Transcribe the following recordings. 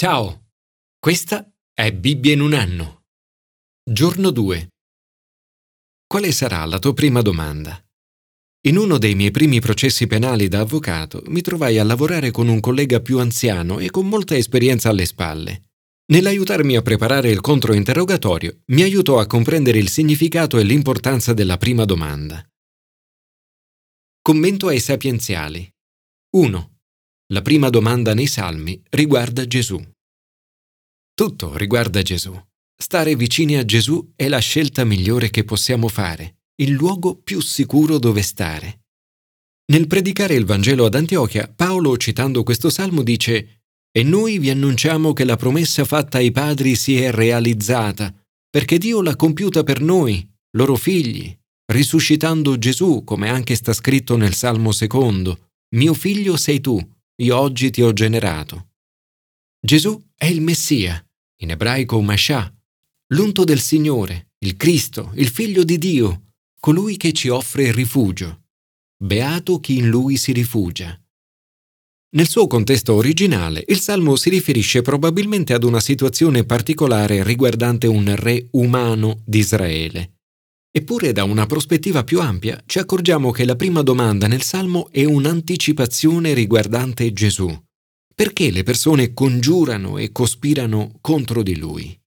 Ciao, questa è Bibbia in un anno. Giorno 2. Quale sarà la tua prima domanda? In uno dei miei primi processi penali da avvocato mi trovai a lavorare con un collega più anziano e con molta esperienza alle spalle. Nell'aiutarmi a preparare il controinterrogatorio, mi aiutò a comprendere il significato e l'importanza della prima domanda. Commento ai sapienziali. 1. La prima domanda nei Salmi riguarda Gesù. Tutto riguarda Gesù. Stare vicini a Gesù è la scelta migliore che possiamo fare, il luogo più sicuro dove stare. Nel predicare il Vangelo ad Antiochia, Paolo, citando questo salmo, dice E noi vi annunciamo che la promessa fatta ai padri si è realizzata, perché Dio l'ha compiuta per noi, loro figli, risuscitando Gesù, come anche sta scritto nel Salmo secondo, Mio figlio sei tu, io oggi ti ho generato. Gesù è il Messia, in ebraico Mashiach, l'unto del Signore, il Cristo, il Figlio di Dio, colui che ci offre rifugio. Beato chi in lui si rifugia. Nel suo contesto originale, il salmo si riferisce probabilmente ad una situazione particolare riguardante un re umano di Israele. Eppure da una prospettiva più ampia ci accorgiamo che la prima domanda nel Salmo è un'anticipazione riguardante Gesù. Perché le persone congiurano e cospirano contro di lui?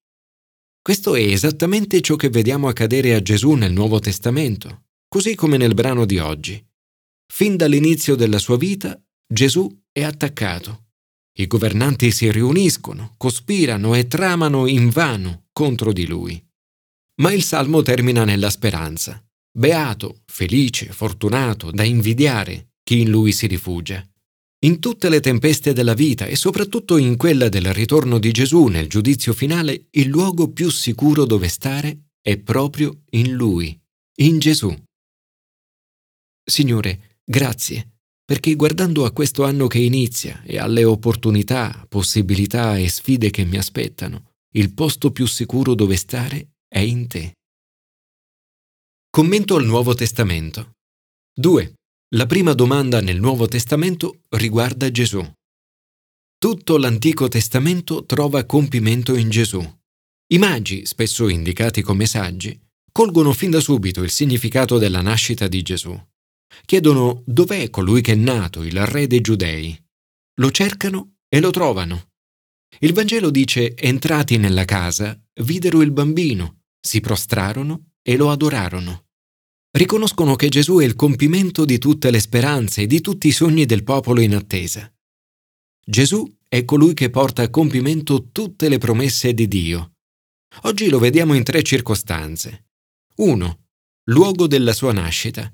Questo è esattamente ciò che vediamo accadere a Gesù nel Nuovo Testamento, così come nel brano di oggi. Fin dall'inizio della sua vita, Gesù è attaccato. I governanti si riuniscono, cospirano e tramano invano contro di lui. Ma il salmo termina nella speranza. Beato, felice, fortunato, da invidiare chi in lui si rifugia. In tutte le tempeste della vita e soprattutto in quella del ritorno di Gesù nel giudizio finale, il luogo più sicuro dove stare è proprio in Lui, in Gesù. Signore, grazie, perché guardando a questo anno che inizia e alle opportunità, possibilità e sfide che mi aspettano, il posto più sicuro dove stare è in te. Commento al Nuovo Testamento. 2. La prima domanda nel Nuovo Testamento riguarda Gesù. Tutto l'Antico Testamento trova compimento in Gesù. I magi, spesso indicati come saggi, colgono fin da subito il significato della nascita di Gesù. Chiedono dov'è colui che è nato, il re dei giudei. Lo cercano e lo trovano. Il Vangelo dice, entrati nella casa, videro il bambino si prostrarono e lo adorarono. Riconoscono che Gesù è il compimento di tutte le speranze e di tutti i sogni del popolo in attesa. Gesù è colui che porta a compimento tutte le promesse di Dio. Oggi lo vediamo in tre circostanze. 1. Luogo della sua nascita.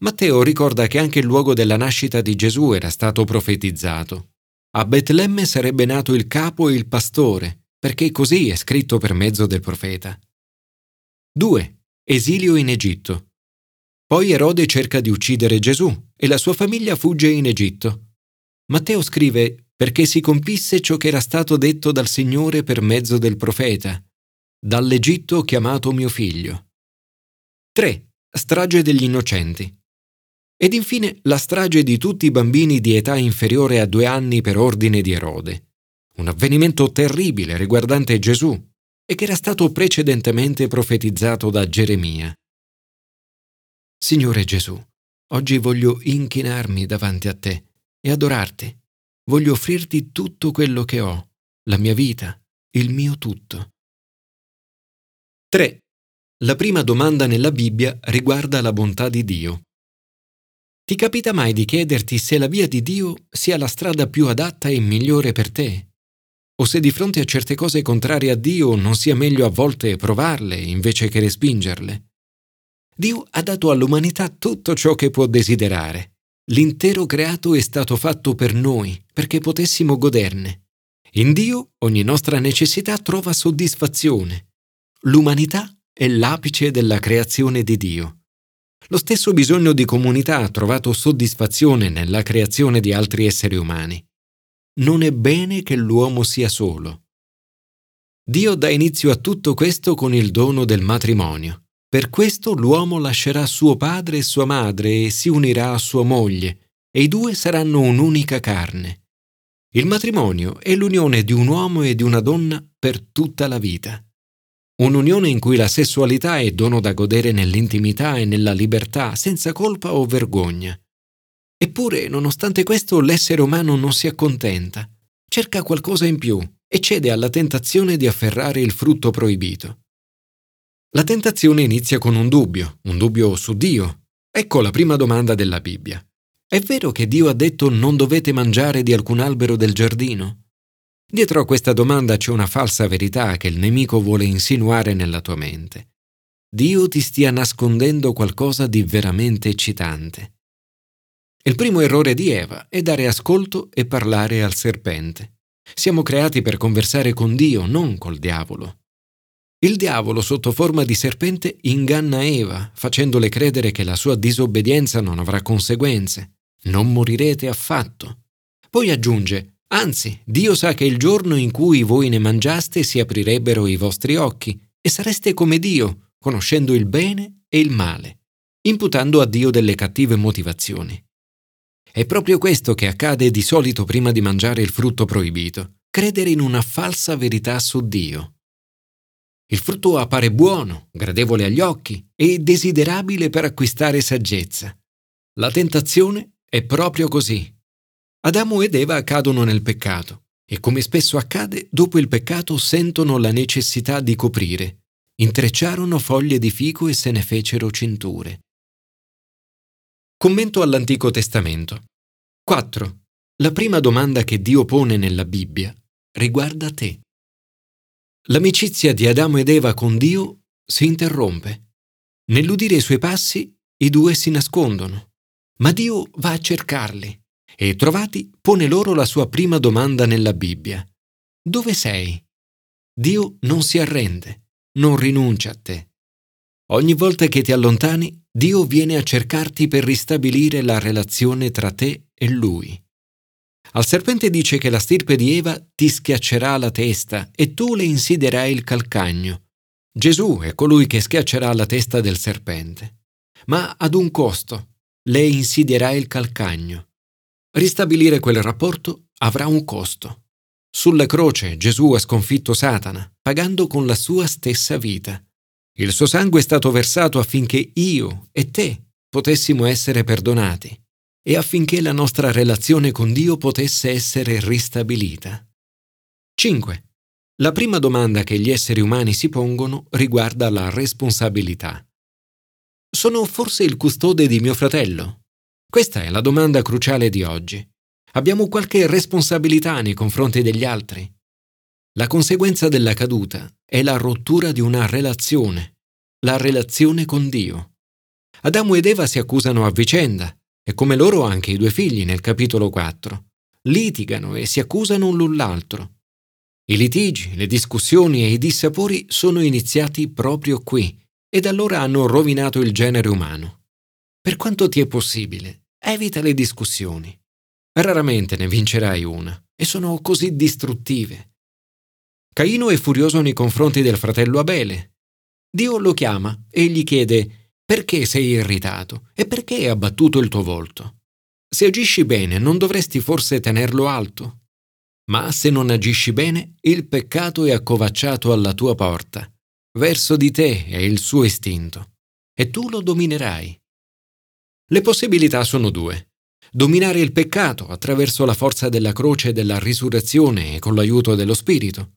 Matteo ricorda che anche il luogo della nascita di Gesù era stato profetizzato. A Betlemme sarebbe nato il capo e il pastore, perché così è scritto per mezzo del profeta. 2. Esilio in Egitto. Poi Erode cerca di uccidere Gesù e la sua famiglia fugge in Egitto. Matteo scrive perché si compisse ciò che era stato detto dal Signore per mezzo del profeta. Dall'Egitto ho chiamato mio figlio. 3. Strage degli innocenti. Ed infine la strage di tutti i bambini di età inferiore a due anni per ordine di Erode. Un avvenimento terribile riguardante Gesù, e che era stato precedentemente profetizzato da Geremia. Signore Gesù, oggi voglio inchinarmi davanti a te e adorarti. Voglio offrirti tutto quello che ho, la mia vita, il mio tutto. 3. La prima domanda nella Bibbia riguarda la bontà di Dio. Ti capita mai di chiederti se la via di Dio sia la strada più adatta e migliore per te? O se di fronte a certe cose contrarie a Dio non sia meglio a volte provarle invece che respingerle. Dio ha dato all'umanità tutto ciò che può desiderare. L'intero creato è stato fatto per noi, perché potessimo goderne. In Dio ogni nostra necessità trova soddisfazione. L'umanità è l'apice della creazione di Dio. Lo stesso bisogno di comunità ha trovato soddisfazione nella creazione di altri esseri umani non è bene che l'uomo sia solo. Dio dà inizio a tutto questo con il dono del matrimonio. Per questo l'uomo lascerà suo padre e sua madre e si unirà a sua moglie, e i due saranno un'unica carne. Il matrimonio è l'unione di un uomo e di una donna per tutta la vita. Un'unione in cui la sessualità è dono da godere nell'intimità e nella libertà, senza colpa o vergogna. Eppure, nonostante questo, l'essere umano non si accontenta, cerca qualcosa in più e cede alla tentazione di afferrare il frutto proibito. La tentazione inizia con un dubbio, un dubbio su Dio. Ecco la prima domanda della Bibbia. È vero che Dio ha detto non dovete mangiare di alcun albero del giardino? Dietro a questa domanda c'è una falsa verità che il nemico vuole insinuare nella tua mente. Dio ti stia nascondendo qualcosa di veramente eccitante. Il primo errore di Eva è dare ascolto e parlare al serpente. Siamo creati per conversare con Dio, non col diavolo. Il diavolo, sotto forma di serpente, inganna Eva, facendole credere che la sua disobbedienza non avrà conseguenze. Non morirete affatto. Poi aggiunge, Anzi, Dio sa che il giorno in cui voi ne mangiaste si aprirebbero i vostri occhi e sareste come Dio, conoscendo il bene e il male, imputando a Dio delle cattive motivazioni. È proprio questo che accade di solito prima di mangiare il frutto proibito, credere in una falsa verità su Dio. Il frutto appare buono, gradevole agli occhi e desiderabile per acquistare saggezza. La tentazione è proprio così, Adamo ed Eva cadono nel peccato e come spesso accade, dopo il peccato sentono la necessità di coprire. Intrecciarono foglie di fico e se ne fecero cinture. Commento all'Antico Testamento. 4. La prima domanda che Dio pone nella Bibbia riguarda te. L'amicizia di Adamo ed Eva con Dio si interrompe. Nell'udire i suoi passi, i due si nascondono, ma Dio va a cercarli e trovati pone loro la sua prima domanda nella Bibbia. Dove sei? Dio non si arrende, non rinuncia a te. Ogni volta che ti allontani, Dio viene a cercarti per ristabilire la relazione tra te e Lui. Al serpente dice che la stirpe di Eva ti schiaccerà la testa e tu le insiderai il calcagno. Gesù è colui che schiaccerà la testa del serpente. Ma ad un costo, le insidierai il calcagno. Ristabilire quel rapporto avrà un costo. Sulla croce Gesù ha sconfitto Satana, pagando con la sua stessa vita. Il suo sangue è stato versato affinché io e te potessimo essere perdonati e affinché la nostra relazione con Dio potesse essere ristabilita. 5. La prima domanda che gli esseri umani si pongono riguarda la responsabilità. Sono forse il custode di mio fratello? Questa è la domanda cruciale di oggi. Abbiamo qualche responsabilità nei confronti degli altri? La conseguenza della caduta è la rottura di una relazione, la relazione con Dio. Adamo ed Eva si accusano a vicenda e come loro anche i due figli nel capitolo 4. Litigano e si accusano l'un l'altro. I litigi, le discussioni e i dissapori sono iniziati proprio qui ed allora hanno rovinato il genere umano. Per quanto ti è possibile, Evita le discussioni. Raramente ne vincerai una e sono così distruttive. Caino è furioso nei confronti del fratello Abele. Dio lo chiama e gli chiede perché sei irritato e perché hai abbattuto il tuo volto. Se agisci bene non dovresti forse tenerlo alto? Ma se non agisci bene, il peccato è accovacciato alla tua porta. Verso di te è il suo istinto, e tu lo dominerai. Le possibilità sono due. Dominare il peccato attraverso la forza della croce e della risurrezione e con l'aiuto dello Spirito,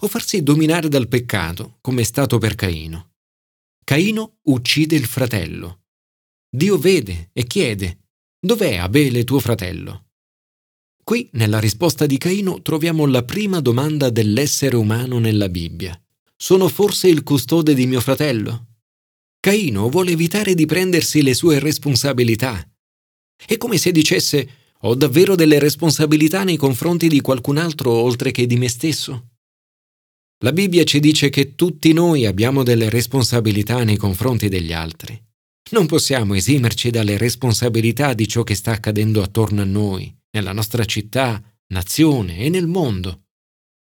o farsi dominare dal peccato, come è stato per Caino. Caino uccide il fratello. Dio vede e chiede, dov'è Abele tuo fratello? Qui, nella risposta di Caino, troviamo la prima domanda dell'essere umano nella Bibbia. Sono forse il custode di mio fratello? Caino vuole evitare di prendersi le sue responsabilità. È come se dicesse ho davvero delle responsabilità nei confronti di qualcun altro oltre che di me stesso? La Bibbia ci dice che tutti noi abbiamo delle responsabilità nei confronti degli altri. Non possiamo esimerci dalle responsabilità di ciò che sta accadendo attorno a noi, nella nostra città, nazione e nel mondo.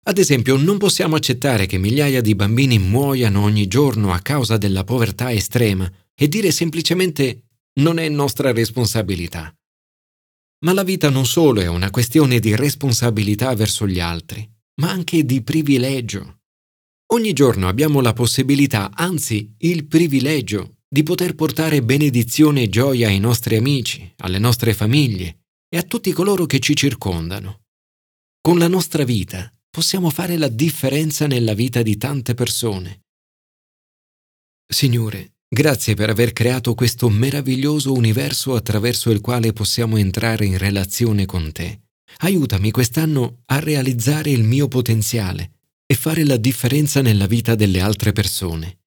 Ad esempio, non possiamo accettare che migliaia di bambini muoiano ogni giorno a causa della povertà estrema e dire semplicemente non è nostra responsabilità. Ma la vita non solo è una questione di responsabilità verso gli altri, ma anche di privilegio. Ogni giorno abbiamo la possibilità, anzi il privilegio, di poter portare benedizione e gioia ai nostri amici, alle nostre famiglie e a tutti coloro che ci circondano. Con la nostra vita possiamo fare la differenza nella vita di tante persone. Signore, grazie per aver creato questo meraviglioso universo attraverso il quale possiamo entrare in relazione con te. Aiutami quest'anno a realizzare il mio potenziale e fare la differenza nella vita delle altre persone.